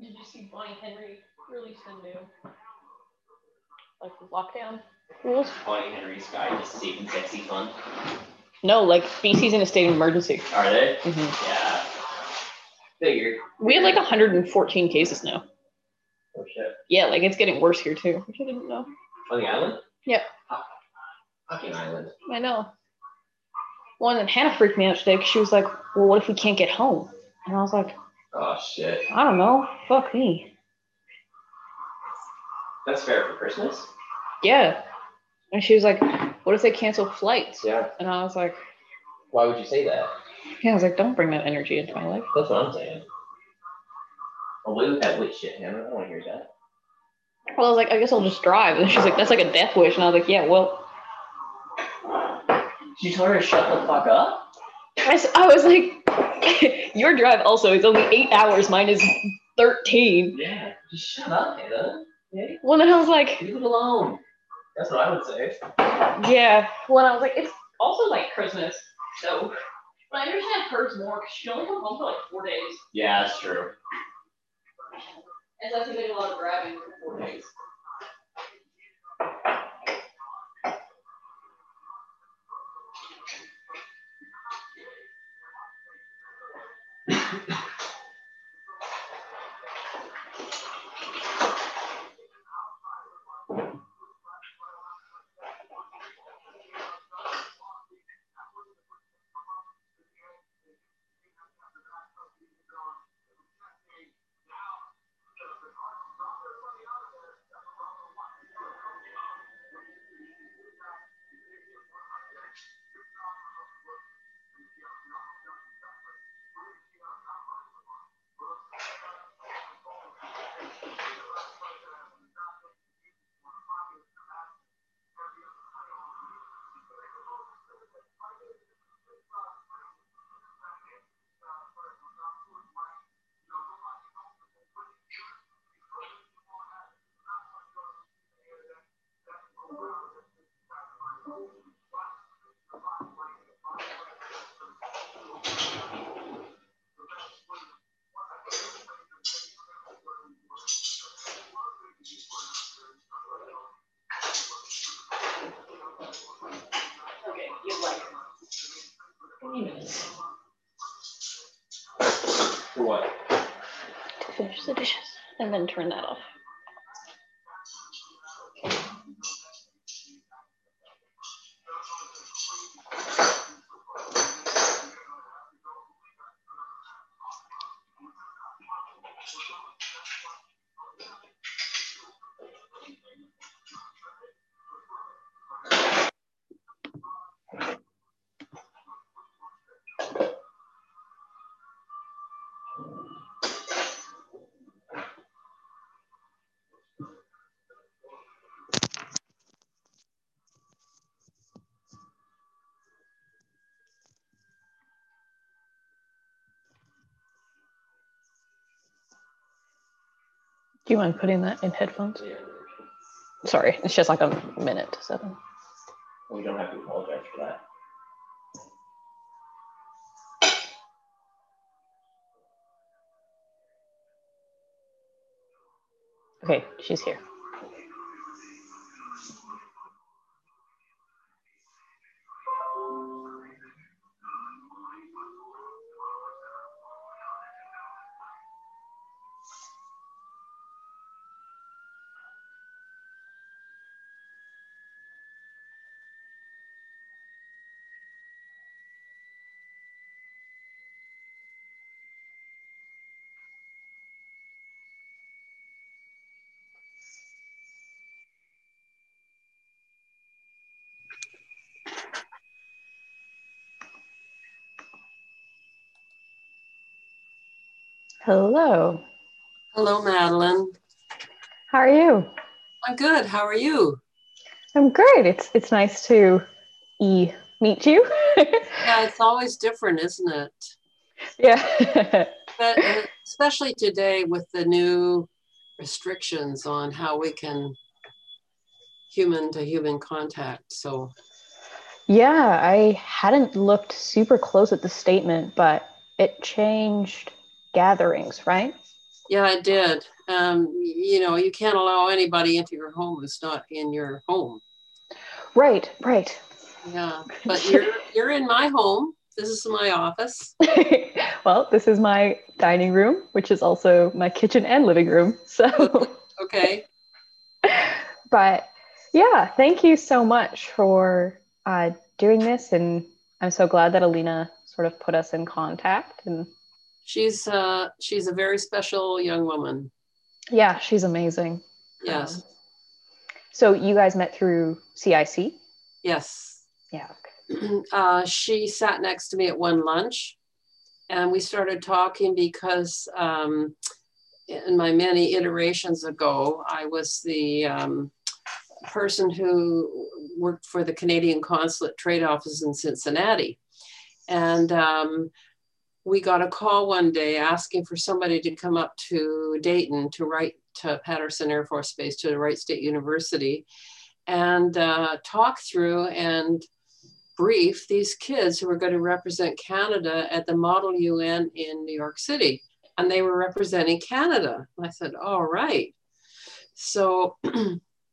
Did you see Bonnie Henry released a new like lockdown rules? Bonnie Henry's guy just safe and sexy fun. No, like BC's in a state of emergency. Are they? Mhm. Yeah. Figured. We have like 114 cases now. Oh shit. Yeah, like it's getting worse here too, which I didn't know. On the island? Yeah. Fuck- Fucking island. I know. Well, and then Hannah freaked me out today 'cause she was like, "Well, what if we can't get home?" And I was like, Oh shit. "I don't know. Fuck me." That's fair for Christmas. Yeah. And she was like, "What if they cancel flights?" Yeah. And I was like, Why would you say that? "Yeah." I was like, "Don't bring that energy into my life." That's what I'm saying. Oh, Away with that witch shit, Hannah. I don't want to hear that. Well, I was like, "I guess I'll just drive." And she's like, "That's like a death wish." And I was like, "Yeah, well." She told her to shut the fuck up. I was like, "Your drive also is only eight hours. Mine is 13." Yeah. Just shut up, Hannah. Okay? Well, then I was like, Leave it alone. That's what I would say. Yeah. Well, I was like, it's also like Christmas, so. But I understand hers more because she only comes home for like four days, Yeah, that's true. and so I think they do a lot of driving for four days. For what? to finish the dishes and then turn that off. Do you mind putting that in headphones? Yeah. Sorry, it's just like a minute to seven. We don't have to apologize for that. Okay, she's here. Hello. Hello, Madeline. How are you? I'm good. How are you? I'm great. It's it's nice to e meet you. Yeah, it's always different, isn't it? yeah. But uh, especially today with the new restrictions on how we can human to human contact. So, yeah, I hadn't looked super close at the statement, but it changed gatherings, right? Yeah, I did. Um, you know, you can't allow anybody into your home who's not in your home. Right, right. Yeah, but you're you're in my home. This is my office. well, this is my dining room, which is also my kitchen and living room. So, Okay. but yeah, thank you so much for uh, doing this. And I'm so glad that Alina sort of put us in contact. And She's uh she's a very special young woman. yeah, she's amazing. Yes. Um, so, you guys met through CIC? Yes. Yeah. Okay. uh, she sat next to me at one lunch and we started talking because um, in my many iterations ago, I was the um, person who worked for the Canadian Consulate Trade Office in Cincinnati. And um, we got a call one day asking for somebody to come up to Dayton to Wright to Patterson Air Force Base to Wright State University and uh, talk through and brief these kids who were going to represent Canada at the Model UN in New York City. And they were representing Canada. I said, all right. So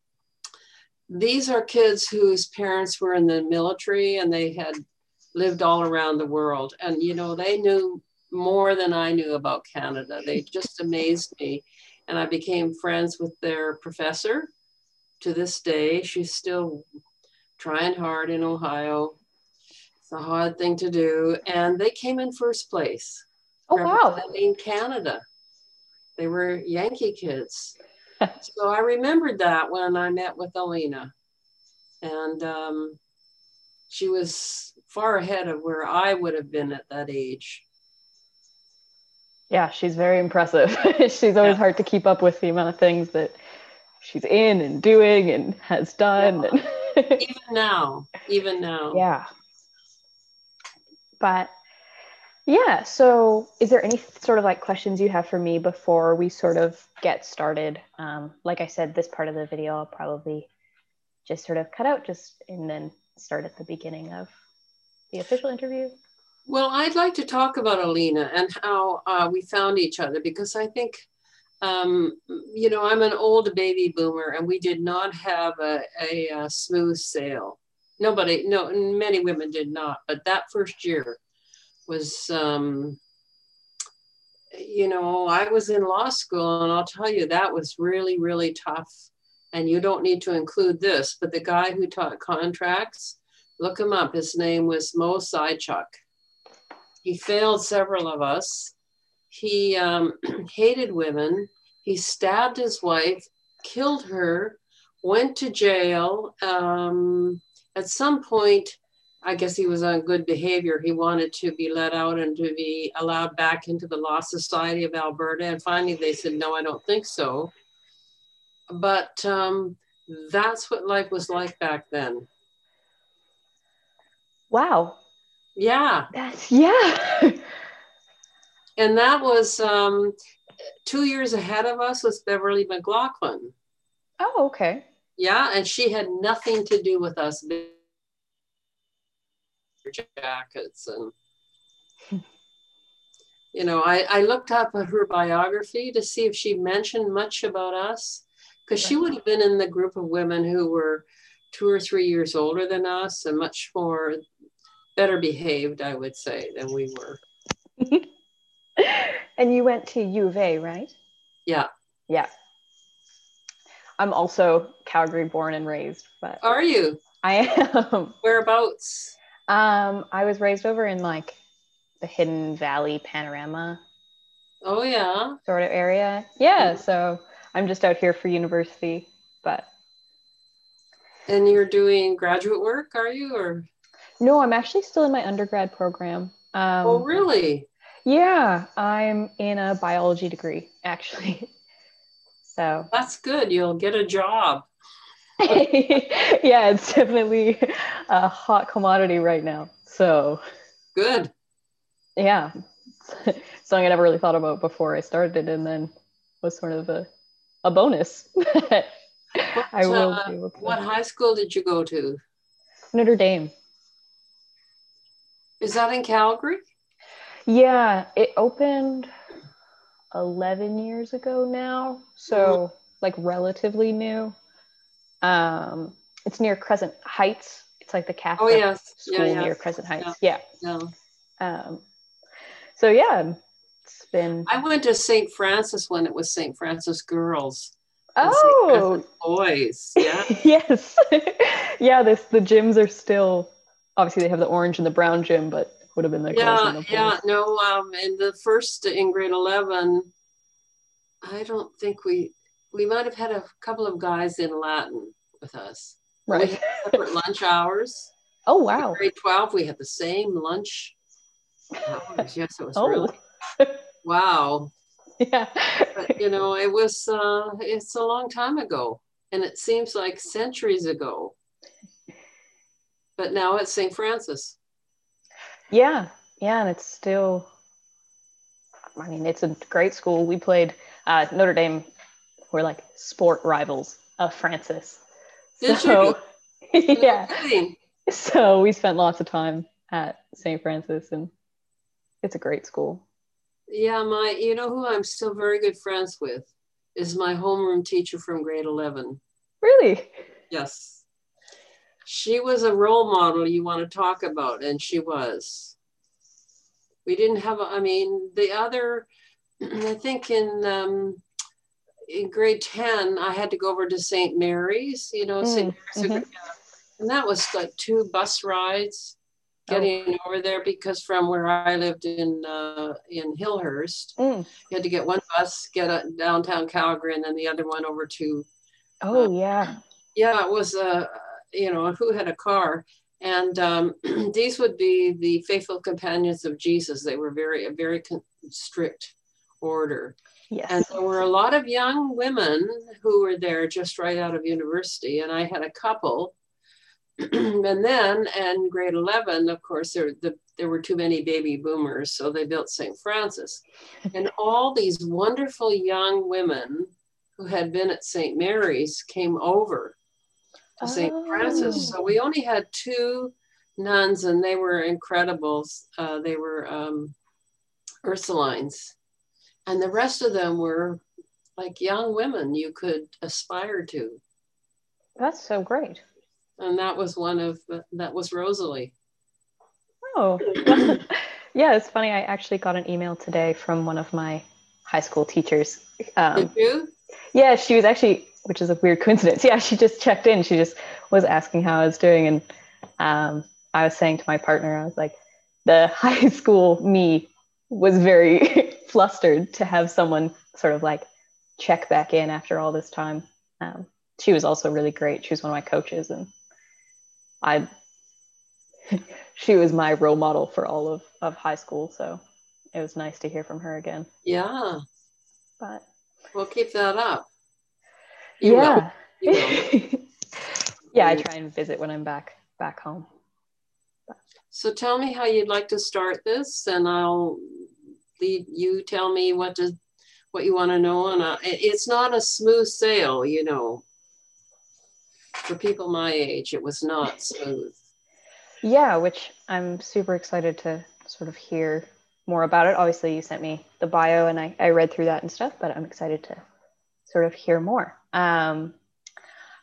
these are kids whose parents were in the military and they had lived all around the world. And, you know, they knew more than I knew about Canada. They just amazed me. And I became friends with their professor to this day. She's still trying hard in Ohio. It's a hard thing to do. And they came in first place. Oh, wow. representing Canada. They were Yankee kids. so I remembered that when I met with Alina. And um, she was far ahead of where I would have been at that age. Yeah, she's very impressive. she's always Yeah. hard to keep up with the amount of things that she's in and doing and has done. and- Even now, even now. yeah. But yeah, so is there any sort of like questions you have for me before we sort of get started? Um, like I said, this part of the video I'll probably just sort of cut out just and then start at the beginning of the official interview. Well, I'd like to talk about Alina and how uh, we found each other because I think, um, you know, I'm an old baby boomer and we did not have a, a, uh smooth sail. Nobody, no, many women did not, but that first year was, um, you know, I was in law school and I'll tell you that was really, really tough. And you don't need to include this, but the guy who taught contracts, look him up. His name was Mo Sychuk. He failed several of us. He um, hated women. He stabbed his wife, killed her, went to jail. Um, at some point, I guess he was on good behavior. He wanted to be let out and to be allowed back into the Law Society of Alberta. And finally, they said, no, I don't think so. But um, that's what life was like back then. Wow. Yeah. That's yeah. And that was um, two years ahead of us was Beverley McLachlin. oh, okay. Yeah, and she had nothing to do with us jackets and you know I, I looked up her biography to see if she mentioned much about us because she would have been in the group of women who were two or three years older than us and much more better behaved i would say than we were and you went to U of A, right? Yeah. Yeah. I'm also Calgary born and raised, but are you I am. whereabouts Um, I was raised over in like the Hidden Valley Panorama oh yeah sort of area. Yeah, so I'm just out here for university, but and you're doing graduate work are you or no, I'm actually still in my undergrad program. Um, oh really Yeah, I'm in a biology degree actually. So That's good. You'll get a job. yeah, it's definitely a hot commodity right now. So Good. yeah, something I never really thought about before I started, and then was sort of a, a bonus. I will uh, be able to. What high school did you go to? Notre Dame. Is that in Calgary? Yeah, it opened 11 years ago now. So, like, relatively new. Um, it's near Crescent Heights. It's like the Catholic Oh, yes. school Yeah, yeah. near Crescent Heights. Yeah. No. Um, so, yeah, it's been. I went to St. Francis when it was St. Francis Girls. Oh, Boys. Yeah. yes. yeah, this the gyms are still obviously they have the orange and the brown gym, but would have been the yeah, the yeah. No, um, in the first in grade 11, I don't think we, we might have had a couple of guys in Latin with us. Right. We had separate lunch hours. Oh In wow. grade 12, we had the same lunch hours. Yes, it was Oh really, wow. yeah. But, you know, it was, uh, it's a long time ago. And it seems like centuries ago. But now it's St. Francis. Yeah, yeah, and it's still. I mean, it's a great school. We played uh, Notre Dame. We're like sport rivals of Francis. Did so, yeah. No. So we spent lots of time at St. Francis, and it's a great school. Yeah, my, you know who I'm still very good friends with is my homeroom teacher from grade 11. Really? Yes. She was a role model you want to talk about, and she was. We didn't have, a, I mean, the other, I think in, um, in grade 10, I had to go over to St. Mary's, you know, St. Mm, Mary's, and that was like two bus rides getting over there because from where I lived in uh, in Hillhurst, Mm. you had to get one bus, get a downtown Calgary, and then the other one over to Oh yeah. yeah, it was uh, you know who had a car, and um, these would be the faithful companions of Jesus. They were very a very con- strict order, Yes. and there were a lot of young women who were there just right out of university, and I had a couple. and then in grade 11, of course, there, the, there were too many baby boomers, so they built St. Francis. And all these wonderful young women who had been at St. Mary's came over to St. Francis. So we only had two nuns, and they were incredible. Uh, they were um, Ursulines. And the rest of them were like young women you could aspire to. That's so great. And that was one of the, that was Rosalie. Oh, yeah. It's funny. I actually got an email today from one of my high school teachers. Um, Did you? yeah, she was actually, which is a weird coincidence. Yeah, she just checked in. She just was asking how I was doing, and um, I was saying to my partner, I was like, the high school me was very flustered to have someone sort of like check back in after all this time. Um, she was also really great. She was one of my coaches, and I, she was my role model for all of, of high school. So it was nice to hear from her again. Yeah. But We'll keep that up. You will. yeah. You will. yeah, I try and visit when I'm back back home. So tell me how you'd like to start this, and I'll lead you. Tell me what to, what you want to know, and I, it's not a smooth sail, you know. For people my age, it was not smooth. Yeah, which I'm super excited to sort of hear more about it. Obviously, you sent me the bio and I, I read through that and stuff, but I'm excited to sort of hear more. Um,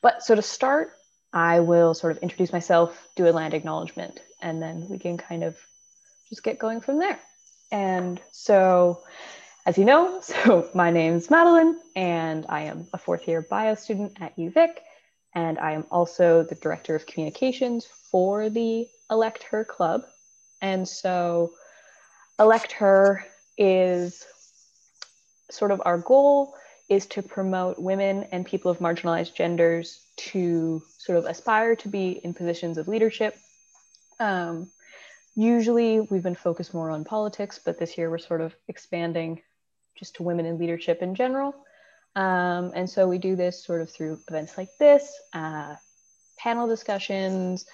but so to start, I will sort of introduce myself, do a land acknowledgement, and then we can kind of just get going from there. And so, as you know, so my name's Madeline, and I am a fourth year bio student at UVic, and I am also the director of communications for the Elect Her Club. And so, Elect Her is sort of our goal is to promote women and people of marginalized genders to sort of aspire to be in positions of leadership. Um, usually, we've been focused more on politics, but this year we're sort of expanding just to women in leadership in general. Um, and so we do this sort of through events like this, uh, panel discussions.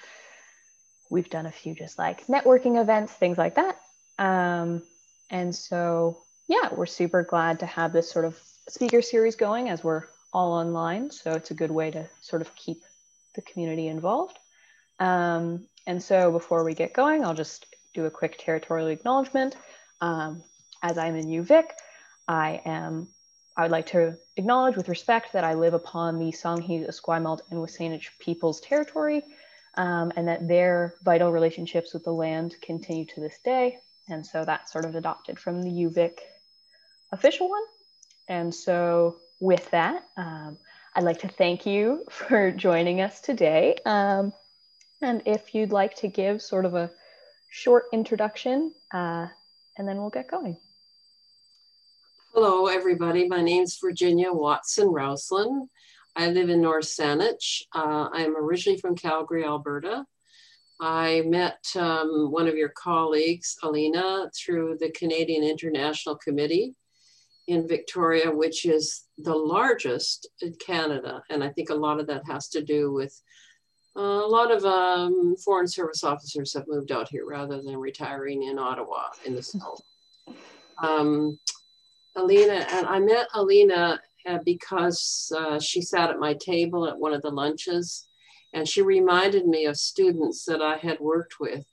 We've done a few just like networking events, things like that. Um, and so, yeah, we're super glad to have this sort of speaker series going as we're all online. So it's a good way to sort of keep the community involved. Um, and so before we get going, I'll just do a quick territorial acknowledgement. Um, as I'm in UVic, I am I would like to acknowledge with respect that I live upon the Songhees, Esquimalt, and WSÁNEĆ people's territory, um, and that their vital relationships with the land continue to this day. And so that's sort of adopted from the UVic official one. And so with that, um, I'd like to thank you for joining us today. Um, and if you'd like to give sort of a short introduction, uh, and then we'll get going. Hello, everybody. My name is Virginia Watson Rouslin. I live in North Saanich. Uh, I'm originally from Calgary, Alberta. I met um, one of your colleagues, Alina, through the Canadian International Committee in Victoria, which is the largest in Canada. And I think a lot of that has to do with uh, a lot of um, foreign service officers have moved out here rather than retiring in Ottawa in the south. Um, Alina, and I met Alina uh, because uh, she sat at my table at one of the lunches and she reminded me of students that I had worked with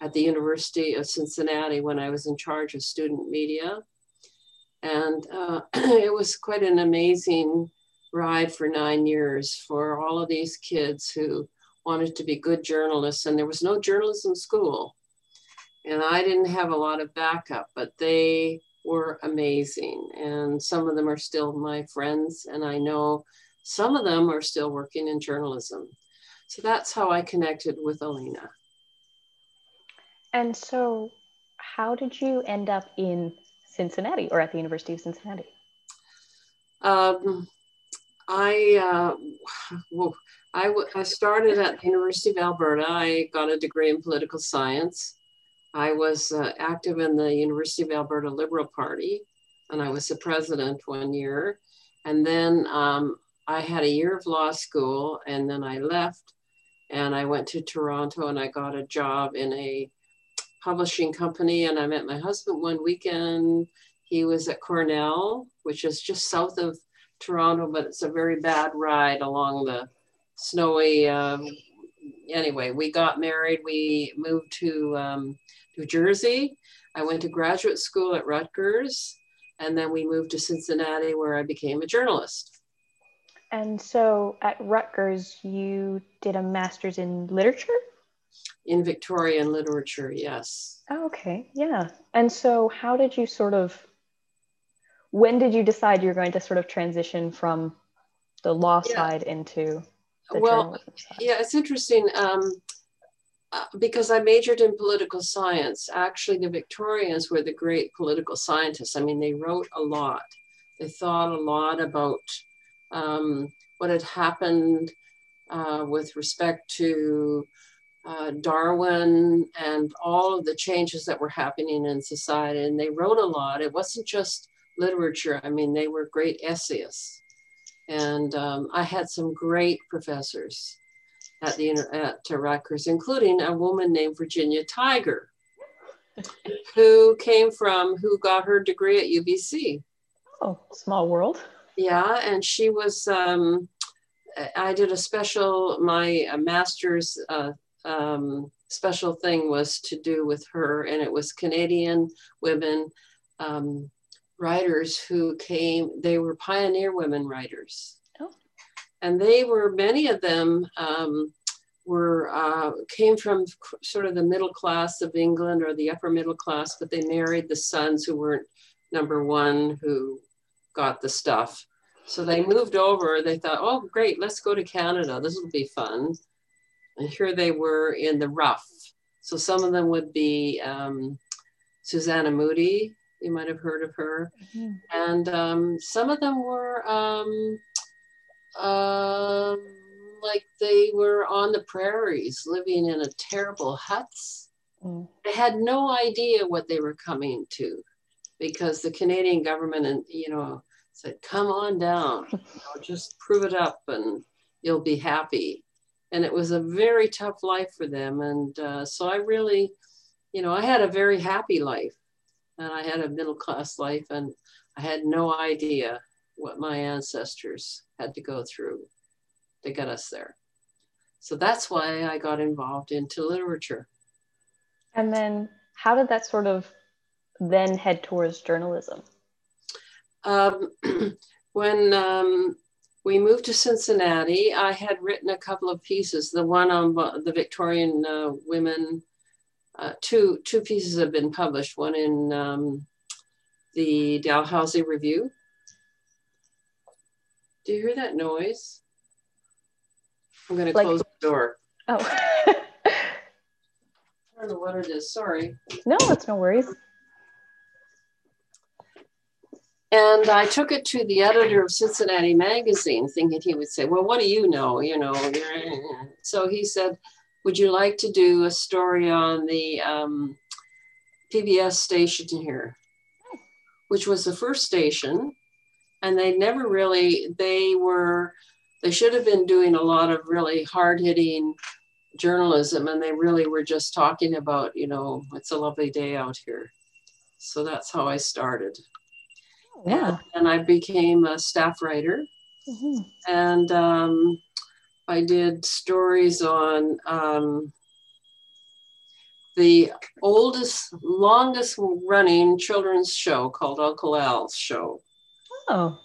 at the University of Cincinnati when I was in charge of student media. And uh, it was quite an amazing ride for nine years for all of these kids who wanted to be good journalists. And there was no journalism school. And I didn't have a lot of backup, but they were amazing. And some of them are still my friends. And I know some of them are still working in journalism. So that's how I connected with Alina. And so, how did you end up in Cincinnati or at the University of Cincinnati? Um, I, uh, well, I, w- I started at the University of Alberta. I got a degree in political science. I was uh, active in the University of Alberta Liberal Party, and I was the president one year. And then um, I had a year of law school, and then I left and I went to Toronto and I got a job in a publishing company. And I met my husband one weekend. He was at Cornell, which is just south of Toronto, but it's a very bad ride along the snowy. Um, anyway, we got married. We moved to um, New Jersey. I went to graduate school at Rutgers, and then we moved to Cincinnati, where I became a journalist. And so at Rutgers, you did a master's in literature? In Victorian literature, yes. Oh, okay, yeah. And so, how did you sort of, when did you decide you're going to sort of transition from the law yeah. side into the well, journalism side? Yeah, it's interesting. Um, uh, because I majored in political science, actually, the Victorians were the great political scientists. I mean, they wrote a lot, they thought a lot about um, what had happened uh, with respect to uh, Darwin and all of the changes that were happening in society. And they wrote a lot. It wasn't just literature. I mean, they were great essayists. And um, I had some great professors at the at Rutgers, including a woman named Virginia Tiger, who came from, who got her degree at UBC. Oh, small world. Yeah, and she was. Um, I did a special. My uh, master's uh, um, special thing was to do with her, and it was Canadian women um, writers who came. They were pioneer women writers, oh. and they were many of them um, were uh, came from sort of the middle class of England or the upper middle class, but they married the sons who weren't number one who got the stuff. So they moved over. They thought, oh, great, let's go to Canada. This will be fun. And here they were in the rough. So some of them would be um, Susanna Moodie. You might have heard of her. Mm-hmm. And um, some of them were um, uh, like they were on the prairies living in a terrible huts. Mm. They had no idea what they were coming to because the Canadian government and, you know, said, come on down, you know, just prove it up and you'll be happy. And it was a very tough life for them. And uh, so I really, you know, I had a very happy life and I had a middle class life and I had no idea what my ancestors had to go through to get us there. So that's why I got involved into literature. And then how did that sort of then head towards journalism? Um, when um, we moved to Cincinnati, I had written a couple of pieces. The one on the Victorian uh, women, uh, two two pieces have been published. One in um, the Dalhousie Review. Do you hear that noise? I'm going to close the door. Oh, I don't know what it is. Sorry. no, that's no worries. And I took it to the editor of Cincinnati Magazine, thinking he would say, Well, what do you know? You know, so he said, Would you like to do a story on the um, PBS station here, which was the first station? And they never really, they were, they should have been doing a lot of really hard hitting journalism, and they really were just talking about, you know, it's a lovely day out here. So that's how I started Yeah. and, and I became a staff writer. Mhm. And um, I did stories on um, the oldest, longest running children's show called Uncle Al's Show. Oh,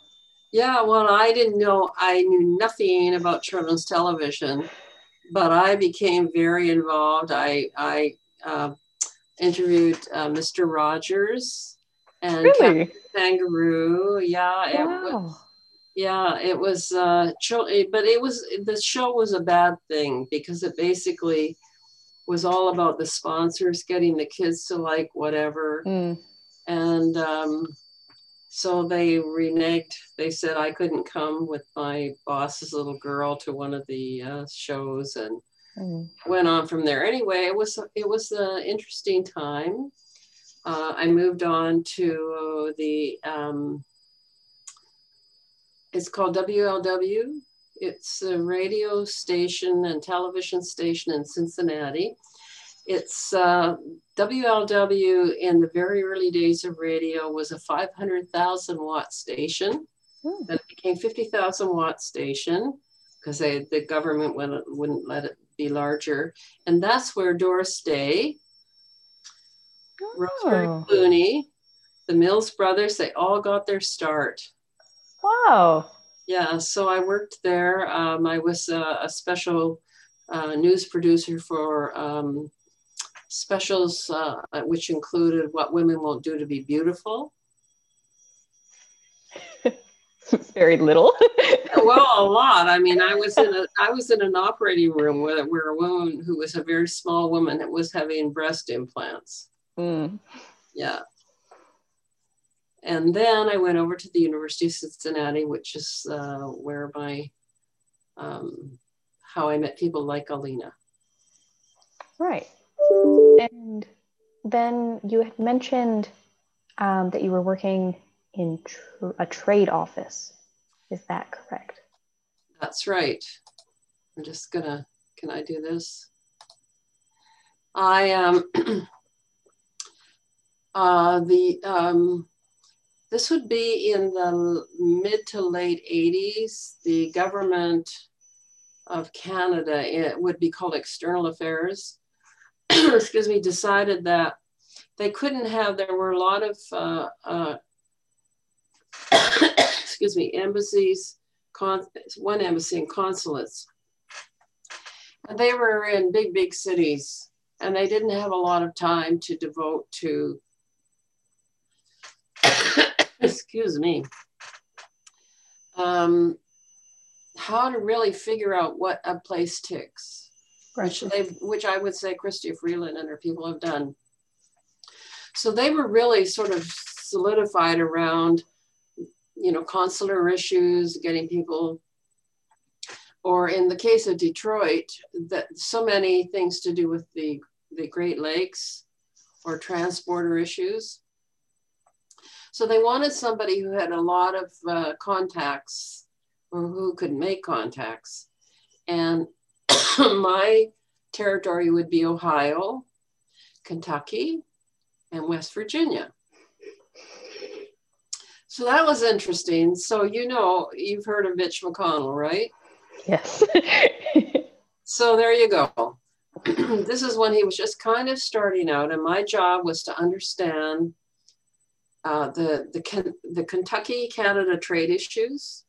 Yeah, well, I didn't know, I knew nothing about children's television, but I became very involved. I, I uh, interviewed uh, Mr. Rogers and really? Kangaroo. Yeah, it Wow. yeah, it was, uh, but it was, the show was a bad thing because it basically was all about the sponsors getting the kids to like whatever. Mm. And um, so they reneged. They said I couldn't come with my boss's little girl to one of the uh, shows and Mm. went on from there. Anyway, it was, it was an interesting time. Uh, I moved on to the, um, it's called WLW. It's a radio station and television station in Cincinnati. It's uh, WLW in the very early days of radio was a 500,000 watt station. Hmm. Then it became 50,000 watt station because the government wouldn't, wouldn't let it be larger. And that's where Doris Day, Rosemary Oh, Clooney, the Mills brothers, they all got their start. wow. Yeah, so I worked there. Um, I was a, a special uh, news producer for um, specials, uh, which included What Women Won't Do to Be Beautiful. Very little. Well, a lot. I mean, I was in a I was in an operating room where, where a woman who was a very small woman that was having breast implants. Mm. Yeah. And then I went over to the University of Cincinnati, which is uh, where my, um, how I met people like Alina. Right. And then you had mentioned um, that you were working in tr- a trade office. Is that correct? That's right. I'm just gonna, can I do this? I um uh the um this would be in the mid to late 80s. The government of Canada, it would be called External Affairs, excuse me, decided that they couldn't have, there were a lot of, uh, uh, excuse me, embassies, con- one embassy and consulates. And they were in big, big cities, and they didn't have a lot of time to devote to, excuse me, um, how to really figure out what a place ticks, which they, which I would say Chrystia Freeland and her people have done. So they were really sort of solidified around, you know, consular issues, getting people, or in the case of Detroit, that so many things to do with the, the Great Lakes or transporter issues. So they wanted somebody who had a lot of uh, contacts or who could make contacts. And my territory would be Ohio, Kentucky, and West Virginia. So that was interesting. So, you know, you've heard of Mitch McConnell, right? Yes. So there you go. this is when he was just kind of starting out, and my job was to understand uh, the, the, the Kentucky Canada trade issues.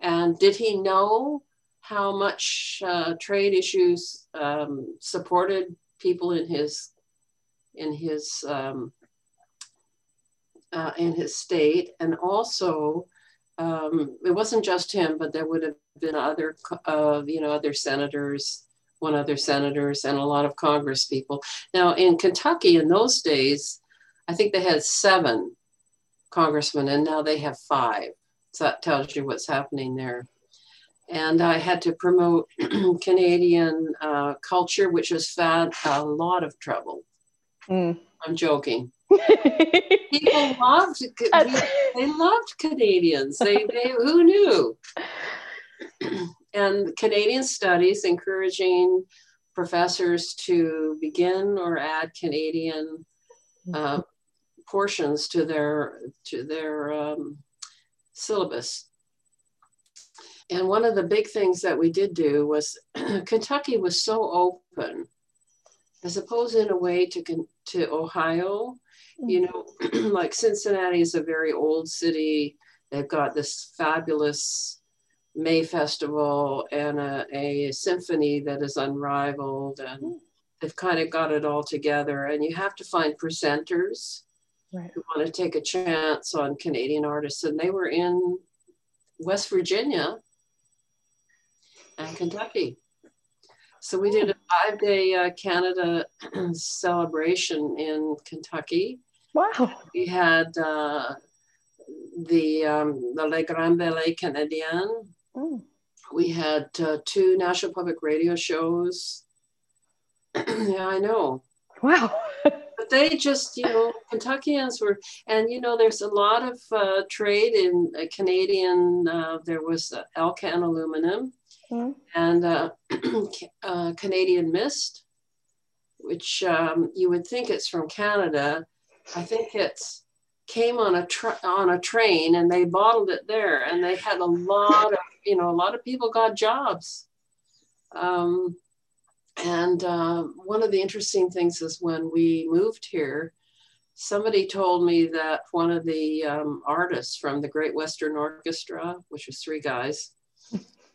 And did he know how much uh, trade issues um, supported people in his in his um, uh, in his state, and also um, it wasn't just him, but there would have been other, uh, you know, other senators, one other senators, and a lot of Congress people. Now in Kentucky in those days, I think they had seven congressmen, and now they have five. So that tells you what's happening there. And I had to promote Canadian uh, culture, which has had a lot of trouble. Mm. I'm joking. People loved they loved Canadians. They, they who knew? and Canadian studies encouraging professors to begin or add Canadian uh, portions to their to their um, syllabus. And one of the big things that we did do was Kentucky was so open, as opposed in a way to to Ohio. You know, like Cincinnati is a very old city. They've got this fabulous May Festival and a, a symphony that is unrivaled, and they've kind of got it all together. And you have to find presenters right. who want to take a chance on Canadian artists. And they were in West Virginia and Kentucky. So we did a five day uh, Canada celebration in Kentucky. Wow. We had uh, the, um, the Le Grand Ballet Canadien. Mm. We had uh, two National Public Radio shows. yeah, I know. Wow. But they just, you know, Kentuckians were, and you know, there's a lot of uh, trade in uh, Canadian. Uh, there was Alcan Aluminum mm-hmm. and uh, uh, Canadian Mist, which um, you would think it's from Canada. I think it's came on a tra- on a train and they bottled it there, and they had a lot of, you know, a lot of people got jobs. Um, and uh, one of the interesting things is when we moved here, somebody told me that one of the um, artists from the Great Western Orchestra, which was three guys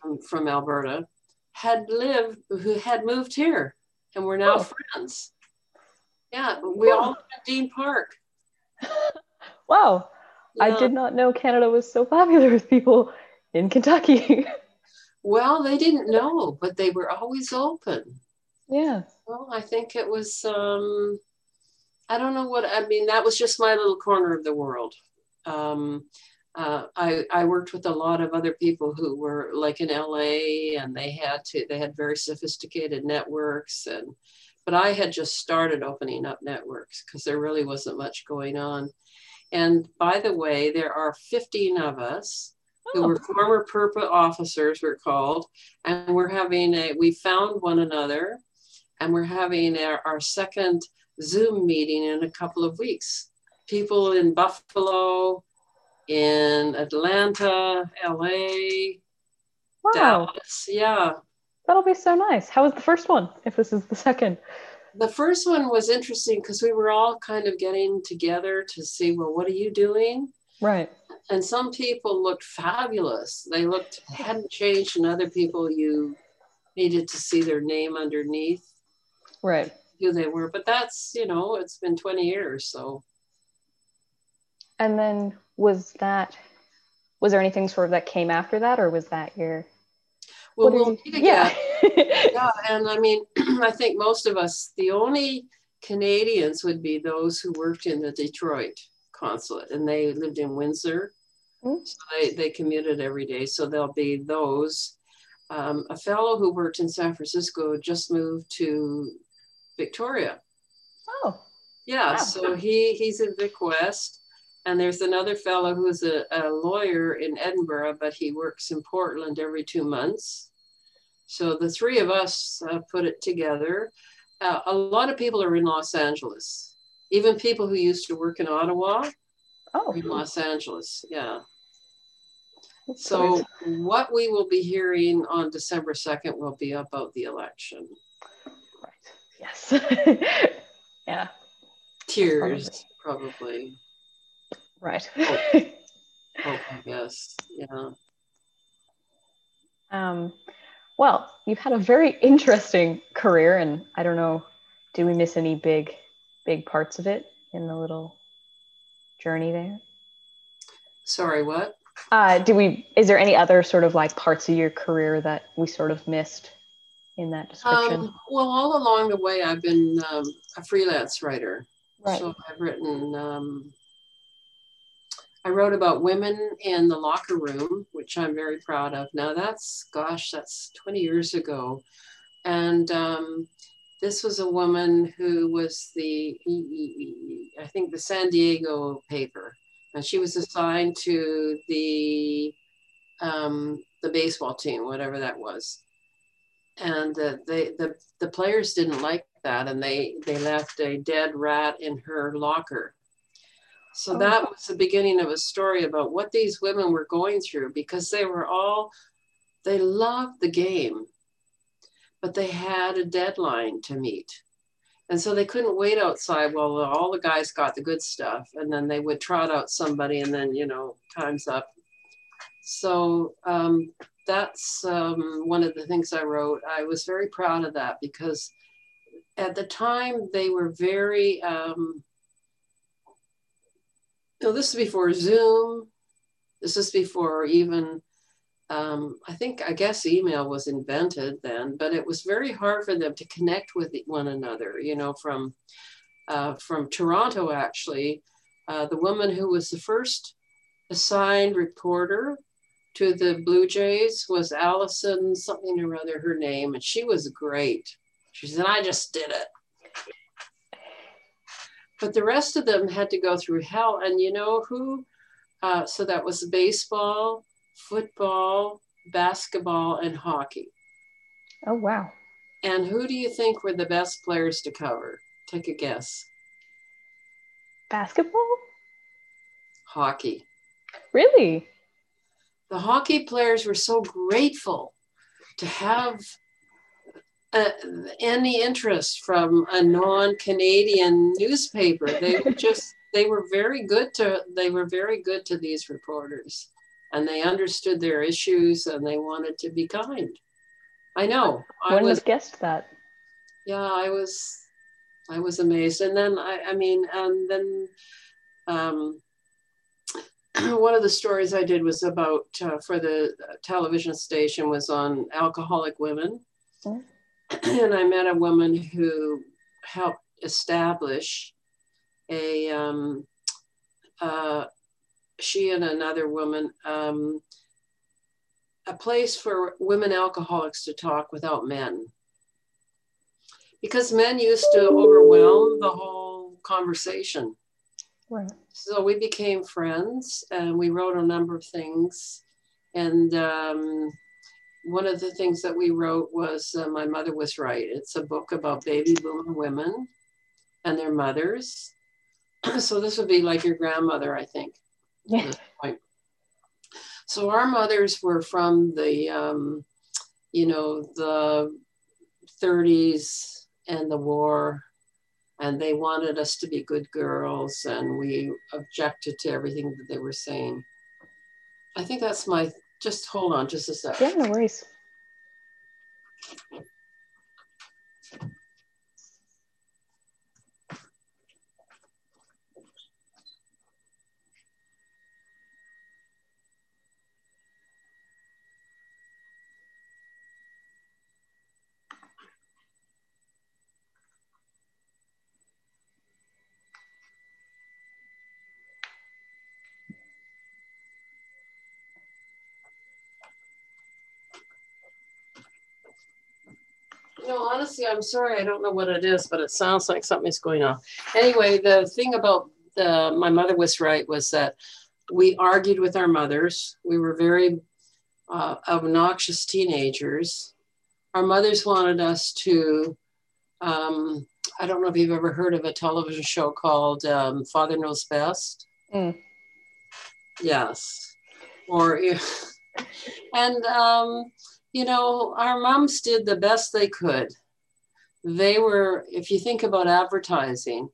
from, from Alberta, had lived, who had moved here and we're now oh. friends. Yeah, we all live in Dean Park. wow. Yeah. I did not know Canada was so popular with people in Kentucky. well, they didn't know, but they were always open. Yeah. Well, I think it was, um, I don't know what, I mean, that was just my little corner of the world. Um, uh, I, I worked with a lot of other people who were like in LA and they had to, they had very sophisticated networks and, but I had just started opening up networks because there really wasn't much going on. And by the way, there are 15 of us who were oh. former PURPA officers, we're called, and we're having a, we found one another and we're having our, our second Zoom meeting in a couple of weeks. People in Buffalo, in Atlanta, LA, wow. Dallas. Yeah. That'll be so nice. How was the first one, if this is the second? The first one was interesting because we were all kind of getting together to see, well, what are you doing? Right. And some people looked fabulous. They looked hadn't changed, and other people you needed to see their name underneath right. Who they were but that's you know it's been 20 years so. And then was that was there anything sort of that came after that or was that your? Well, we'll you, yeah. yeah and i mean i think most of us the only canadians would be those who worked in the detroit consulate and they lived in windsor. Mm-hmm. so they, they commuted every day so there'll be those. Um, a fellow who worked in san francisco just moved to Victoria. Oh. Yeah, wow. so he he's in Vic West. And there's another fellow who's a, a lawyer in Edinburgh, but he works in Portland every two months. So the three of us uh, put it together. Uh, a lot of people are in Los Angeles, even people who used to work in Ottawa. Oh, in Los Angeles, yeah. That's so, what we will be hearing on December 2nd will be about the election. Yes. yeah. Tears, probably. Right. Oh, yes, yeah. Um, well, you've had a very interesting career, and I don't know, did we miss any big, big parts of it in the little journey there? Sorry, what? Uh, do we? Is there any other sort of like parts of your career that we sort of missed in that description? Um, well, all along the way, I've been um, a freelance writer. right. So I've written, um, I wrote about women in the locker room, which I'm very proud of. Now that's, gosh, that's 20 years ago. And um, this was a woman who was the, I think the San Diego paper. And she was assigned to the, um, the baseball team, whatever that was. And uh, they, the, the players didn't like that and they, they left a dead rat in her locker. So Oh. that was the beginning of a story about what these women were going through because they were all, they loved the game, but they had a deadline to meet. And so they couldn't wait outside while all the guys got the good stuff. And then they would trot out somebody and then, you know, time's up. So um, that's um, one of the things I wrote. I was very proud of that because at the time they were very, um, you know, this is before Zoom. This is before even, um, I think, I guess email was invented then, but it was very hard for them to connect with one another, you know, from, uh, from Toronto, actually. Uh, the woman who was the first assigned reporter to the Blue Jays was Allison something or other, her name, and she was great. She said, I just did it. But the rest of them had to go through hell. And you know who? Uh, so that was baseball, football, basketball, and hockey. Oh wow. And who do you think were the best players to cover? Take a guess. Basketball? Hockey. Really? The hockey players were so grateful to have uh, any interest from a non-Canadian newspaper. They were just they were very good to they were very good to these reporters, and they understood their issues and they wanted to be kind. I know. I was guessed that. yeah i was i was amazed and then i i mean and then um one of the stories i did was about uh, for the television station was on alcoholic women Mm. and i met a woman who helped establish a um uh she and another woman um a place for women alcoholics to talk without men because men used to overwhelm the whole conversation. Right. So we became friends and we wrote a number of things. And um, one of the things that we wrote was uh, My Mother Was Right. It's a book about baby boomer women and their mothers. so this would be like your grandmother, I think. Yeah. So our mothers were from the, um, you know, the 30s and the war, and they wanted us to be good girls, and we objected to everything that they were saying. I think that's my. Just hold on, just a sec. Yeah, no worries. No, honestly, I'm sorry. I don't know what it is, but it sounds like something's going on. Anyway, the thing about the my mother was right was that we argued with our mothers. We were very uh, obnoxious teenagers. Our mothers wanted us to. Um, I don't know if you've ever heard of a television show called um, Father Knows Best. Mm. Yes, or and um, you know, our moms did the best they could. They were, if you think about advertising,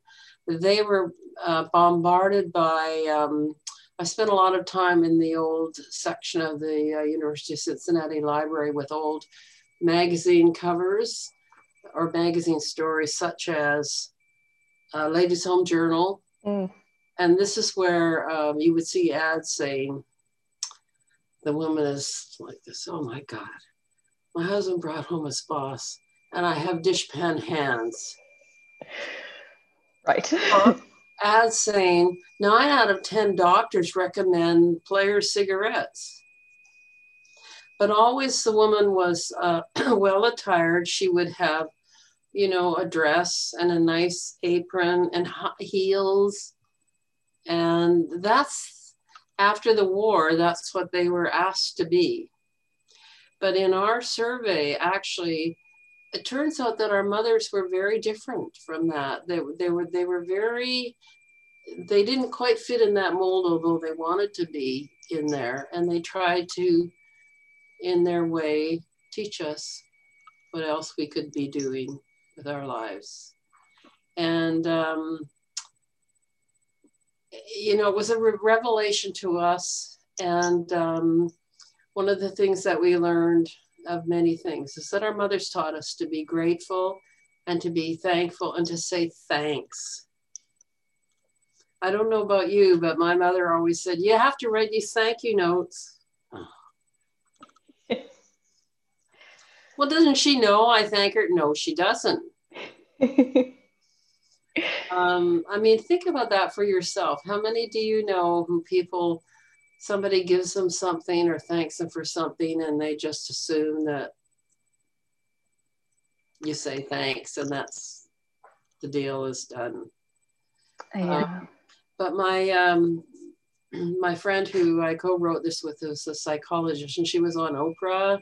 they were uh, bombarded by. Um, I spent a lot of time in the old section of the uh, University of Cincinnati Library with old magazine covers or magazine stories, such as uh, Ladies Home Journal. Mm. And this is where um, you would see ads saying, the woman is like this, oh my God, my husband brought home his boss and I have dishpan hands. Right. as saying nine out of 10 doctors recommend player cigarettes. But always the woman was uh, well attired. She would have, you know, a dress and a nice apron and heels. And that's after the war, that's what they were asked to be. But in our survey, actually, it turns out that our mothers were very different from that. They, they were they were very they didn't quite fit in that mold, although they wanted to be in there, and they tried to, in their way, teach us what else we could be doing with our lives. And um, you know, it was a revelation to us, and um, one of the things that we learned of many things is that our mothers taught us to be grateful and to be thankful and to say thanks. I don't know about you, but my mother always said, You have to write these thank you notes. well, doesn't she know I thank her? No, she doesn't. um, I mean, think about that for yourself. How many do you know who people somebody gives them something or thanks them for something and they just assume that you say thanks and that's the deal is done. Yeah. Um, but my um, my friend who I co-wrote this with was a psychologist and she was on Oprah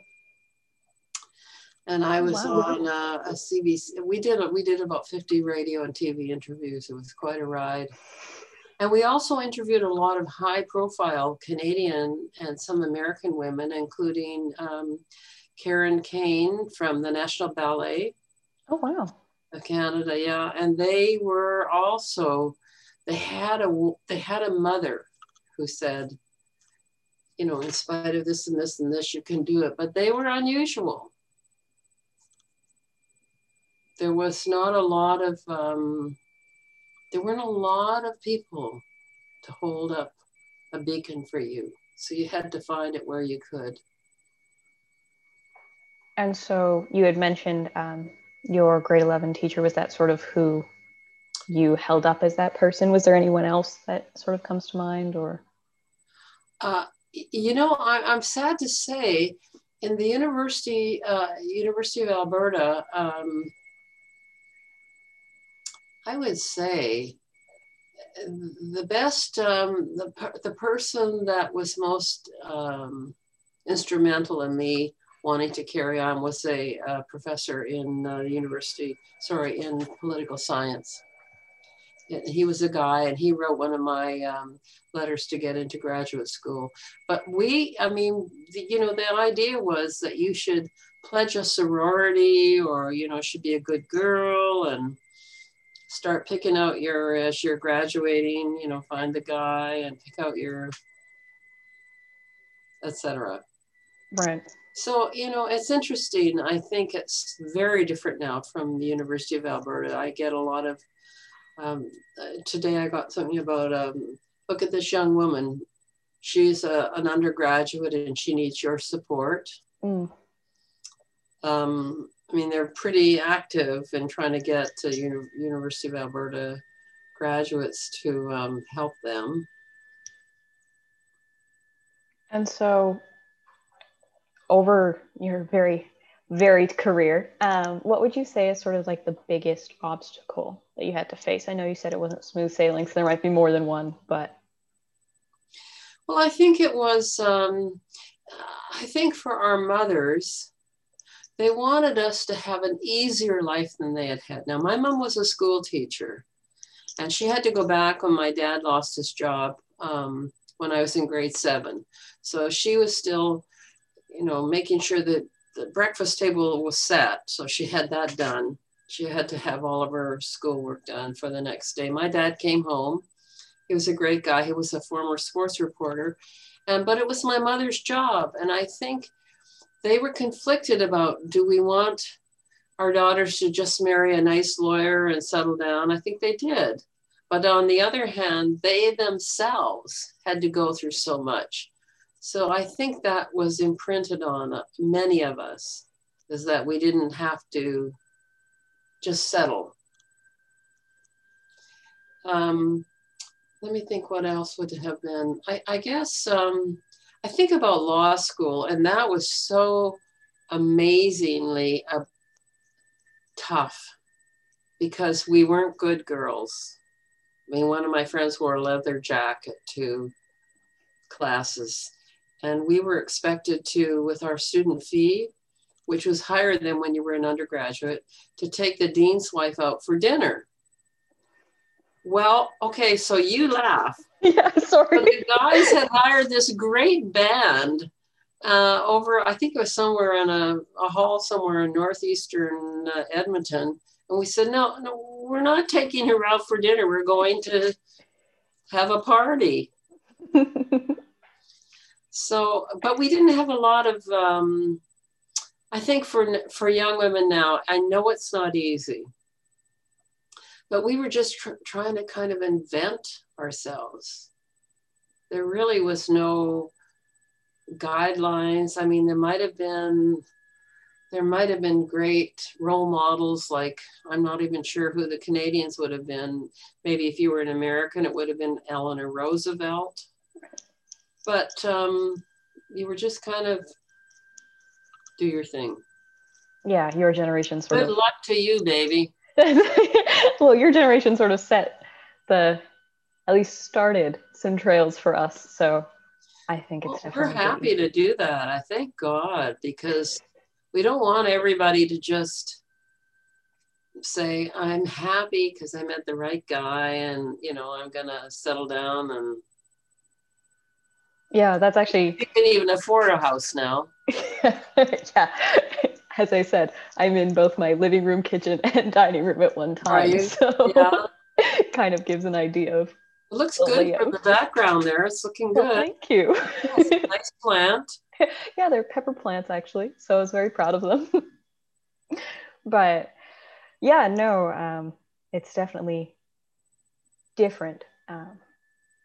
and I was wow. on uh, a CBC. We did we did about 50 radio and TV interviews. It was quite a ride. And we also interviewed a lot of high profile Canadian and some American women, including um, Karen Kain from the National Ballet. Oh, wow. Of Canada, yeah. And they were also, they had a, they had a mother who said, you know, in spite of this and this and this, you can do it. But they were unusual. There was not a lot of, um, there weren't a lot of people to hold up a beacon for you. So you had to find it where you could. And so you had mentioned um, your grade 11 teacher. Was that sort of who you held up as that person? Was there anyone else that sort of comes to mind or? Uh, you know, I, am sad to say in the University, uh, University of Alberta, um, I would say the best, um, the, the person that was most um, instrumental in me wanting to carry on was a, professor in uh, university, sorry, in political science. He was a guy and he wrote one of my um, letters to get into graduate school. But we, I mean, the, you know, the idea was that you should pledge a sorority or, you know, should be a good girl and start picking out your as you're graduating you know find the guy and pick out your etc right. So you know it's interesting. I think it's very different now from the university of alberta. I get a lot of um, today i got something about um, look at this young woman. She's a, an undergraduate and she needs your support. Mm. um, I mean, they're pretty active in trying to get to Uni- University of Alberta graduates to um, help them. And so, over your very varied career, um, what would you say is sort of like the biggest obstacle that you had to face? I know you said it wasn't smooth sailing, so there might be more than one, but. Well, I think it was, um, I think for our mothers, they wanted us to have an easier life than they had had. Now, my mom was a school teacher, and she had to go back when my dad lost his job um, when I was in grade seven. So she was still, you know, making sure that the breakfast table was set. So she had that done. she had to have all of her schoolwork done for the next day. My dad came home. He was a great guy. He was a former sports reporter. And but it was my mother's job. And I think they were conflicted about do we want our daughters to just marry a nice lawyer and settle down? I think they did. But on the other hand, they themselves had to go through so much. So I think that was imprinted on many of us is that we didn't have to just settle. Um, let me think what else would have been. I, I guess um, I think about law school, and that was so amazingly uh, tough because we weren't good girls. I mean, one of my friends wore a leather jacket to classes, and we were expected to, with our student fee, which was higher than when you were an undergraduate, to take the dean's wife out for dinner. Well, okay, so you laugh. Yeah, sorry. But the guys had hired this great band uh, over, I think it was somewhere in a, a hall somewhere in northeastern uh, Edmonton. And we said, no, no, we're not taking her out for dinner. We're going to have a party. so, but we didn't have a lot of, um, I think for, for young women now, I know it's not easy but we were just tr- trying to kind of invent ourselves. There really was no guidelines. I mean, there might have been there might have been great role models like i'm not even sure who the canadians would have been maybe if you were an american it would have been eleanor roosevelt but um, you were just kind of do your thing yeah your generation sort good of luck to you baby well, your generation sort of set the, at least started some trails for us. So I think it's well, we're happy to do that. I thank God because we don't want everybody to just say I'm happy because I met the right guy and you know I'm gonna settle down and Yeah, that's actually. you can even afford a house now. yeah. As I said, I'm in both my living room, kitchen, and dining room at one time. So Yeah. kind of gives an idea of. It looks good yeah. from the background there. It's looking Well, good. thank you. nice plant. yeah, they're pepper plants actually. So I was very proud of them. but yeah, no, um, it's definitely different um,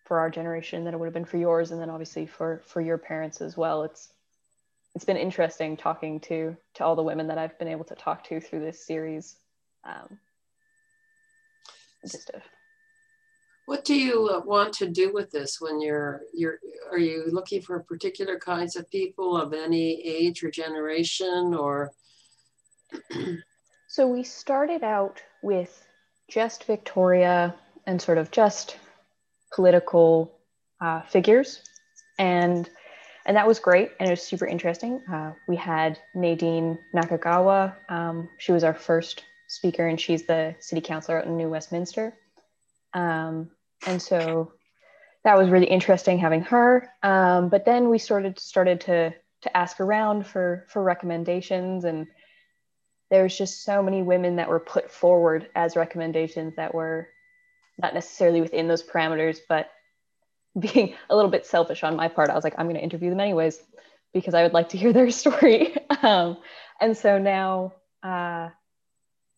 for our generation than it would have been for yours, and then obviously for for your parents as well. It's it's been interesting talking to to all the women that I've been able to talk to through this series. Um, just a, What do you uh, want to do with this when you're you're are you looking for particular kinds of people of any age or generation or So we started out with just Victoria and sort of just political uh, figures, and and that was great and it was super interesting. Uh, we had Nadine Nakagawa. Um, she was our first speaker, and she's the city councilor out in New Westminster. Um, and so that was really interesting having her. Um, but then we started started to to ask around for for recommendations and there's just so many women that were put forward as recommendations that were not necessarily within those parameters, but being a little bit selfish on my part, I was like, I'm going to interview them anyways because I would like to hear their story. um, and so now uh,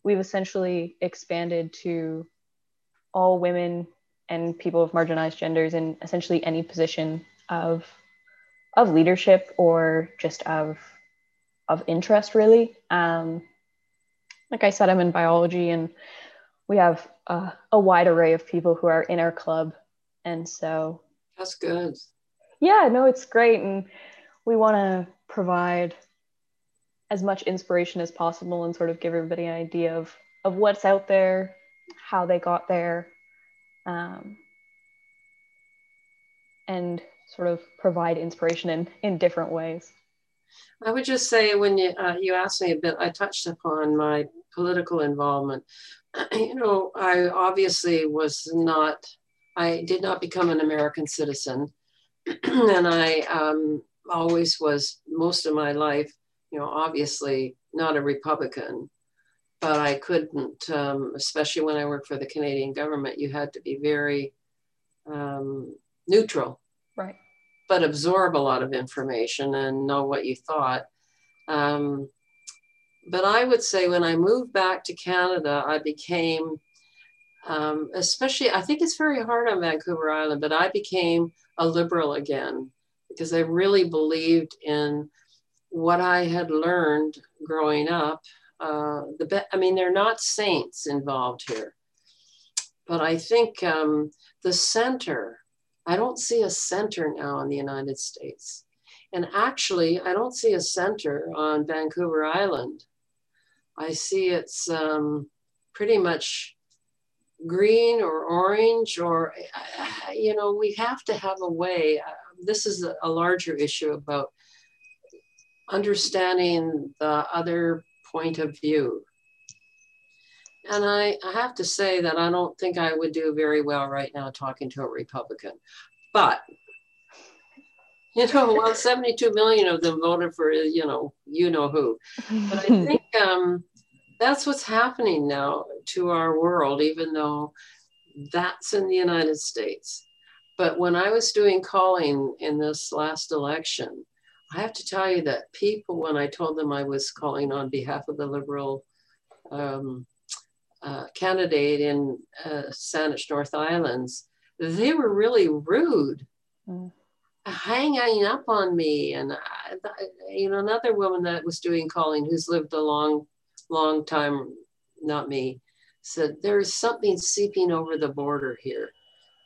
we've essentially expanded to all women and people of marginalized genders in essentially any position of of leadership or just of of interest really um, like I said, I'm in biology, and we have a wide array of people who are in our club. And so, that's good. yeah, no, it's great. And we want to provide as much inspiration as possible and sort of give everybody an idea of, of what's out there, how they got there, um, and sort of provide inspiration in, in different ways. I would just say when you uh, you asked me a bit, I touched upon my political involvement. You know, I obviously was not. I did not become an American citizen, and I um, always was most of my life. You know, obviously not a Republican, but I couldn't, um, especially when I worked for the Canadian government, you had to be very um, neutral. Right. But absorb a lot of information and know what you thought. Um, but I would say when I moved back to Canada, I became, um, especially, I think it's very hard on Vancouver Island, but I became a liberal again because I really believed in what I had learned growing up. Uh, the be- I mean, they're not saints involved here, but I think um, the center. I don't see a center now in the United States. And actually, I don't see a center on Vancouver Island. I see it's um, pretty much green or orange, or, you know, we have to have a way. Uh, this is a, a larger issue about understanding the other point of view. And I, I have to say that I don't think I would do very well right now talking to a Republican. But, you know, well, 72 million of them voted for, you know, you know who. But I think um, that's what's happening now to our world, even though that's in the United States. But when I was doing calling in this last election, I have to tell you that people, when I told them I was calling on behalf of the Liberal um, uh, candidate in uh, Saanich North Islands, they were really rude, mm. hanging up on me. And, I, you know, another woman that was doing calling who's lived a long, long time, not me, said, There's something seeping over the border here.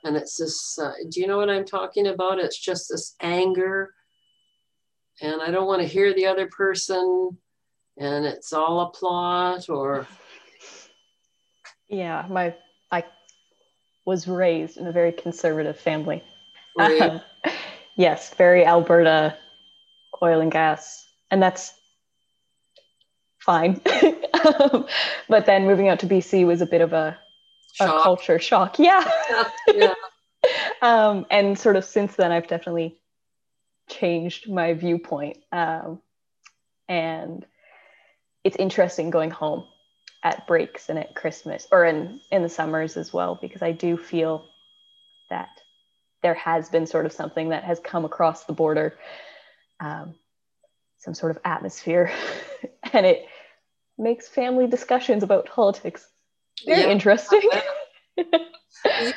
And it's this, uh, do you know what I'm talking about? It's just this anger. And I don't want to hear the other person. And it's all a plot or yeah, my I was raised in a very conservative family. Yes, very Alberta oil and gas, and that's fine. but then moving out to BC was a bit of a, a culture shock. Yeah. yeah. yeah. um, and sort of since then, I've definitely changed my viewpoint. Um, and it's interesting going home at breaks and at Christmas or in in the summers as well because I do feel that there has been sort of something that has come across the border, um, some sort of atmosphere, and it makes family discussions about politics very yeah. interesting. you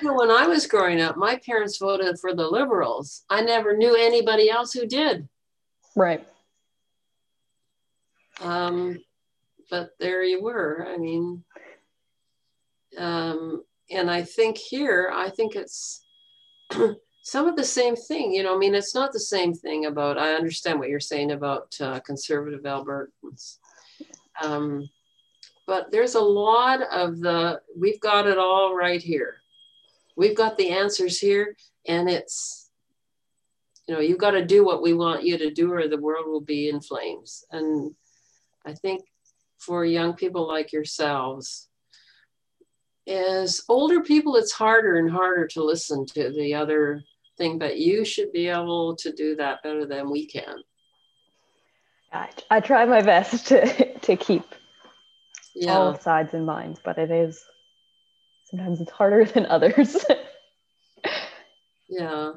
know, when I was growing up, my parents voted for the liberals. I never knew anybody else who did. Right. Um, but there you were. I mean, um, and I think here, I think it's some of the same thing. You know, I mean, it's not the same thing about. I understand what you're saying about uh, conservative Albertans, um, but there's a lot of the. We've got it all right here. We've got the answers here, and it's you know, you've got to do what we want you to do, or the world will be in flames. And I think for young people like yourselves is older people it's harder and harder to listen to the other thing but you should be able to do that better than we can i, I try my best to, to keep yeah. all sides in mind but it is sometimes it's harder than others yeah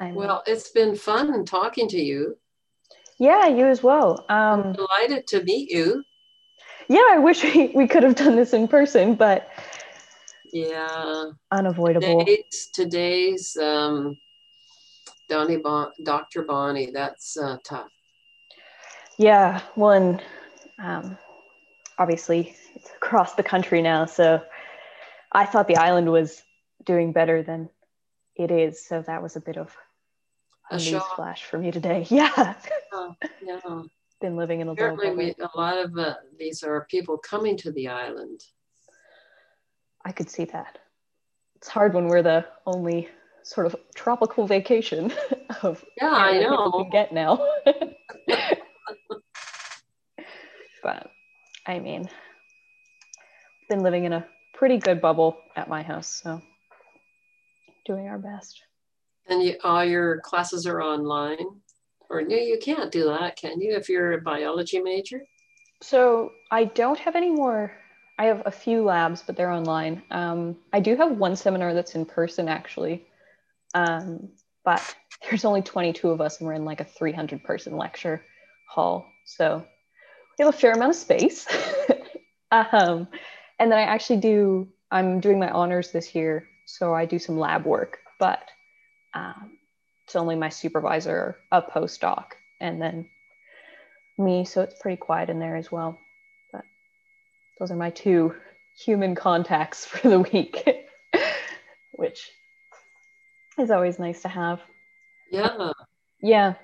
well it's been fun talking to you yeah, you as well. Um, I'm delighted to meet you. Yeah, I wish we, we could have done this in person, but yeah, unavoidable. Today's, today's um, Donnie bon- Dr. Bonnie, that's uh, tough. Yeah, one, um, obviously it's across the country now, so I thought the island was doing better than it is, so that was a bit of a, a news flash for me today. Yeah. Oh, yeah. Been living in a Apparently, we, a lot of uh, these are people coming to the island. I could see that. It's hard when we're the only sort of tropical vacation of yeah, I know. We can get now. but I mean, been living in a pretty good bubble at my house, so doing our best. And you, all your classes are online? Or no, you can't do that, can you, if you're a biology major? So I don't have any more. I have a few labs, but they're online. Um, I do have one seminar that's in person actually, um, but there's only 22 of us, and we're in like a 300 person lecture hall, so have a fair amount of space. um, and then I actually do. I'm doing my honors this year, so I do some lab work, but um, it's only my supervisor, a postdoc, and then me, so it's pretty quiet in there as well. But those are my two human contacts for the week, which is always nice to have. Yeah. Yeah.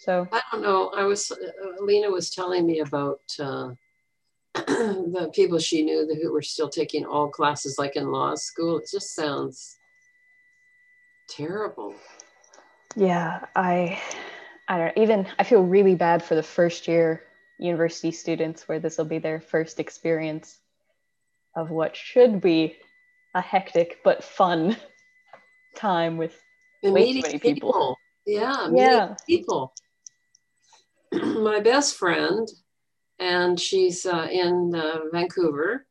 So I don't know. I was, uh, Lena was telling me about uh, the people she knew that, who were still taking all classes like in law school. It just sounds terrible. yeah, I I don't even I feel really bad for the first year university students where this will be their first experience of what should be a hectic but fun time with Way too many people. Yeah, meeting yeah people. My best friend, and she's uh, in uh, Vancouver.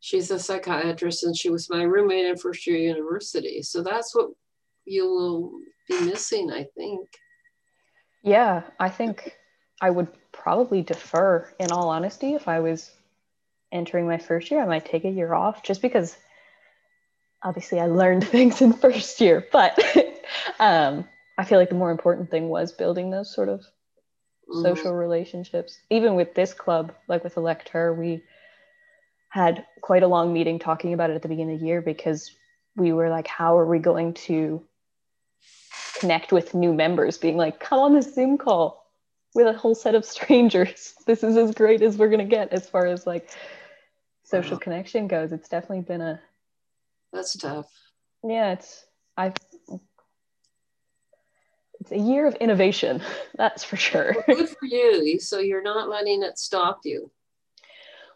She's a psychiatrist, and she was my roommate in first year university. So that's what you will be missing, I think. yeah I think I would probably defer in all honesty if I was entering my first year I might take a year off just because obviously I learned things in first year but um, I feel like the more important thing was building those sort of Mhm. social relationships. Even with this club, like with Elect Her, we had quite a long meeting talking about it at the beginning of the year because we were like, how are we going to connect with new members? Being like, come on this Zoom call with a whole set of strangers. This is as great as we're gonna get as far as like social Wow. connection goes. It's definitely been a That's tough. yeah, it's I've it's a year of innovation, that's for sure. Well, good for you. So you're not letting it stop you.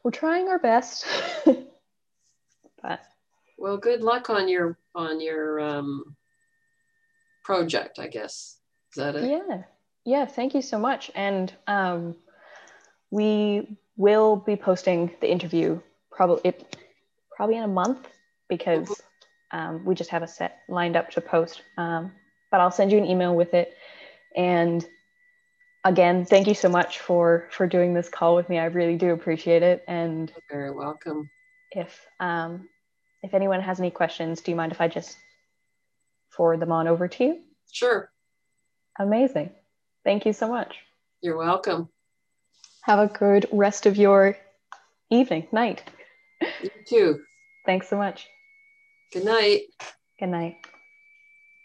We're trying our best. but Well, good luck on your on your um, project. I guess is that it? yeah, yeah, thank you so much. And um, we will be posting the interview probably it probably in a month because um, we just have a set lined up to post. Um, but I'll send you an email with it. And again, thank you so much for for doing this call with me. I really do appreciate it. And You're very welcome. if um, if anyone has any questions, do you mind if I just forward them on over to you? Sure. Amazing. Thank you so much. You're welcome. Have a good rest of your evening, night. You too. Thanks so much. Good night. Good night.